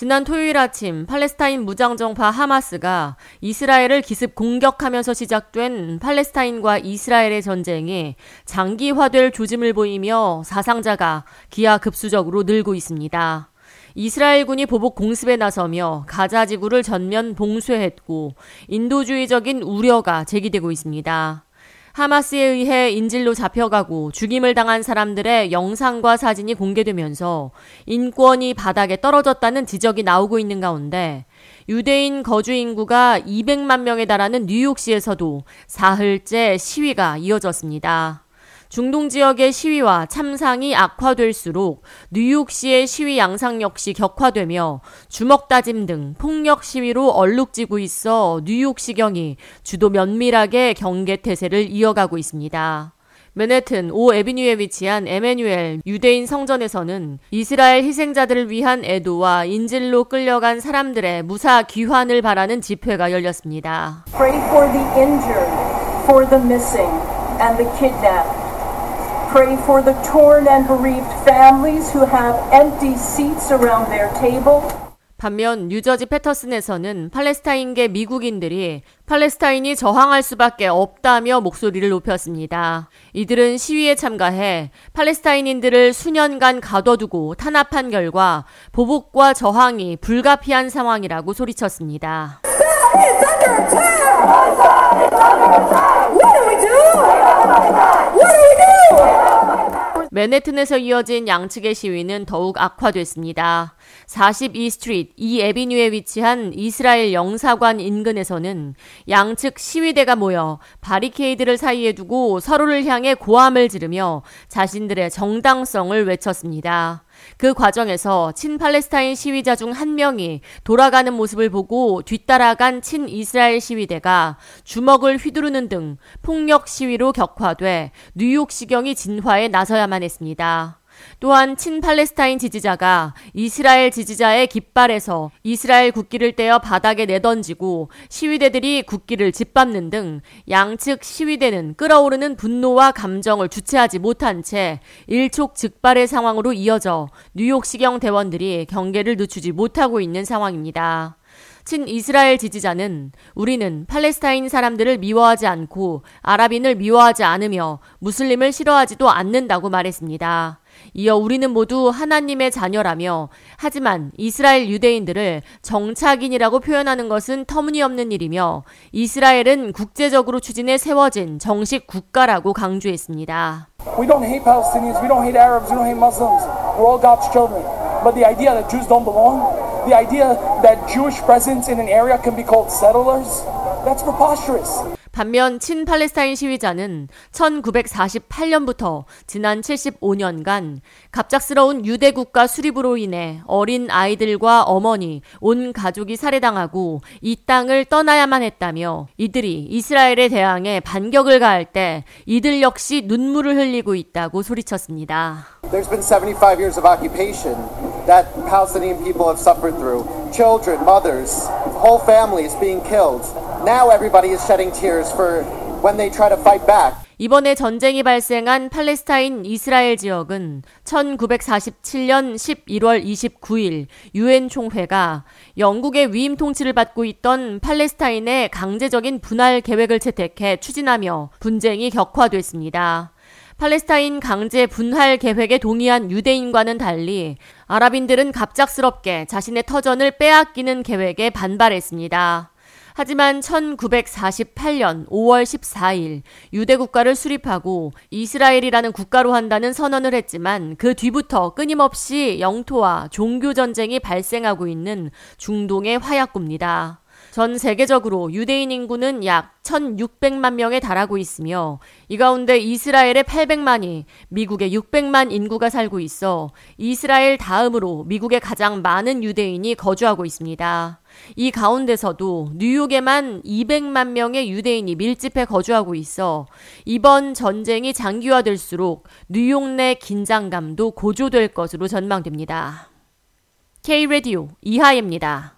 지난 토요일 아침 팔레스타인 무장정파 하마스가 이스라엘을 기습 공격하면서 시작된 팔레스타인과 이스라엘의 전쟁이 장기화될 조짐을 보이며 사상자가 기하급수적으로 늘고 있습니다. 이스라엘군이 보복 공습에 나서며 가자 지구를 전면 봉쇄했고 인도주의적인 우려가 제기되고 있습니다. 하마스에 의해 인질로 잡혀가고 죽임을 당한 사람들의 영상과 사진이 공개되면서 인권이 바닥에 떨어졌다는 지적이 나오고 있는 가운데 유대인 거주 인구가 200만 명에 달하는 뉴욕시에서도 사흘째 시위가 이어졌습니다. 중동 지역의 시위와 참상이 악화될수록 뉴욕시의 시위 양상 역시 격화되며 주먹 다짐 등 폭력 시위로 얼룩지고 있어 뉴욕시경이 주도 면밀하게 경계 태세를 이어가고 있습니다. 맨해튼 오 에비뉴에 위치한 에메뉴엘 유대인 성전에서는 이스라엘 희생자들을 위한 애도와 인질로 끌려간 사람들의 무사 귀환을 바라는 집회가 열렸습니다. Pray for the injured, for the missing, and the kidnapped. Pray for the torn and bereaved families who have empty seats around their table. 반면 뉴저지 패터슨에서는 팔레스타인계 미국인들이 팔레스타인이 저항할 수밖에 없다며 목소리를 높였습니다. 이들은 시위에 참가해 팔레스타인인들을 수년간 가둬두고 탄압한 결과 보복과 저항이 불가피한 상황이라고 소리쳤습니다. 맨해튼에서 이어진 양측의 시위는 더욱 악화됐습니다. 42 Street 이 Avenue에 위치한 이스라엘 영사관 인근에서는 양측 시위대가 모여 바리케이드를 사이에 두고 서로를 향해 고함을 지르며 자신들의 정당성을 외쳤습니다. 그 과정에서 친팔레스타인 시위자 중 한 명이 돌아가는 모습을 보고 뒤따라간 친이스라엘 시위대가 주먹을 휘두르는 등 폭력 시위로 격화돼 뉴욕 시경이 진화에 나서야만 했습니다. 또한 친팔레스타인 지지자가 이스라엘 지지자의 깃발에서 이스라엘 국기를 떼어 바닥에 내던지고 시위대들이 국기를 짓밟는 등 양측 시위대는 끌어오르는 분노와 감정을 주체하지 못한 채 일촉즉발의 상황으로 이어져 뉴욕시경 대원들이 경계를 늦추지 못하고 있는 상황입니다. 친 이스라엘 지지자는 우리는 팔레스타인 사람들을 미워하지 않고 아랍인을 미워하지 않으며 무슬림을 싫어하지도 않는다고 말했습니다. 이어 우리는 모두 하나님의 자녀라며 하지만 이스라엘 유대인들을 정착인이라고 표현하는 것은 터무니없는 일이며 이스라엘은 국제적으로 추진해 세워진 정식 국가라고 강조했습니다. We don't hate Palestinians, we don't hate Arabs, we don't hate Muslims. We're all God's children. But the idea that Jews don't belong, the idea that Jewish presence in an area can be called settlers, that's preposterous. 반면 친팔레스타인 시위자는 1948년부터 지난 75년간 갑작스러운 유대 국가 수립으로 인해 어린 아이들과 어머니, 온 가족이 살해당하고 이 땅을 떠나야만 했다며 이들이 이스라엘에 대항해 반격을 가할 때 이들 역시 눈물을 흘리고 있다고 소리쳤습니다. There's been 75 years of occupation that Palestinian people have suffered through. Children, mothers, whole families being killed. Now everybody is shedding tears for when they try to fight back. 이번에 전쟁이 발생한 팔레스타인 이스라엘 지역은 1947년 11월 29일 유엔 총회가 영국의 위임 통치를 받고 있던 팔레스타인의 강제적인 분할 계획을 채택해 추진하며 분쟁이 격화됐습니다. 팔레스타인 강제 분할 계획에 동의한 유대인과는 달리 아랍인들은 갑작스럽게 자신의 터전을 빼앗기는 계획에 반발했습니다. 하지만 1948년 5월 14일 유대 국가를 수립하고 이스라엘이라는 국가로 한다는 선언을 했지만 그 뒤부터 끊임없이 영토와 종교 전쟁이 발생하고 있는 중동의 화약고입니다. 전 세계적으로 유대인 인구는 약 1,600만 명에 달하고 있으며 이 가운데 이스라엘의 800만이 미국의 600만 인구가 살고 있어 이스라엘 다음으로 미국의 가장 많은 유대인이 거주하고 있습니다. 이 가운데서도 뉴욕에만 200만 명의 유대인이 밀집해 거주하고 있어 이번 전쟁이 장기화될수록 뉴욕 내 긴장감도 고조될 것으로 전망됩니다. K-Radio 이하예입니다.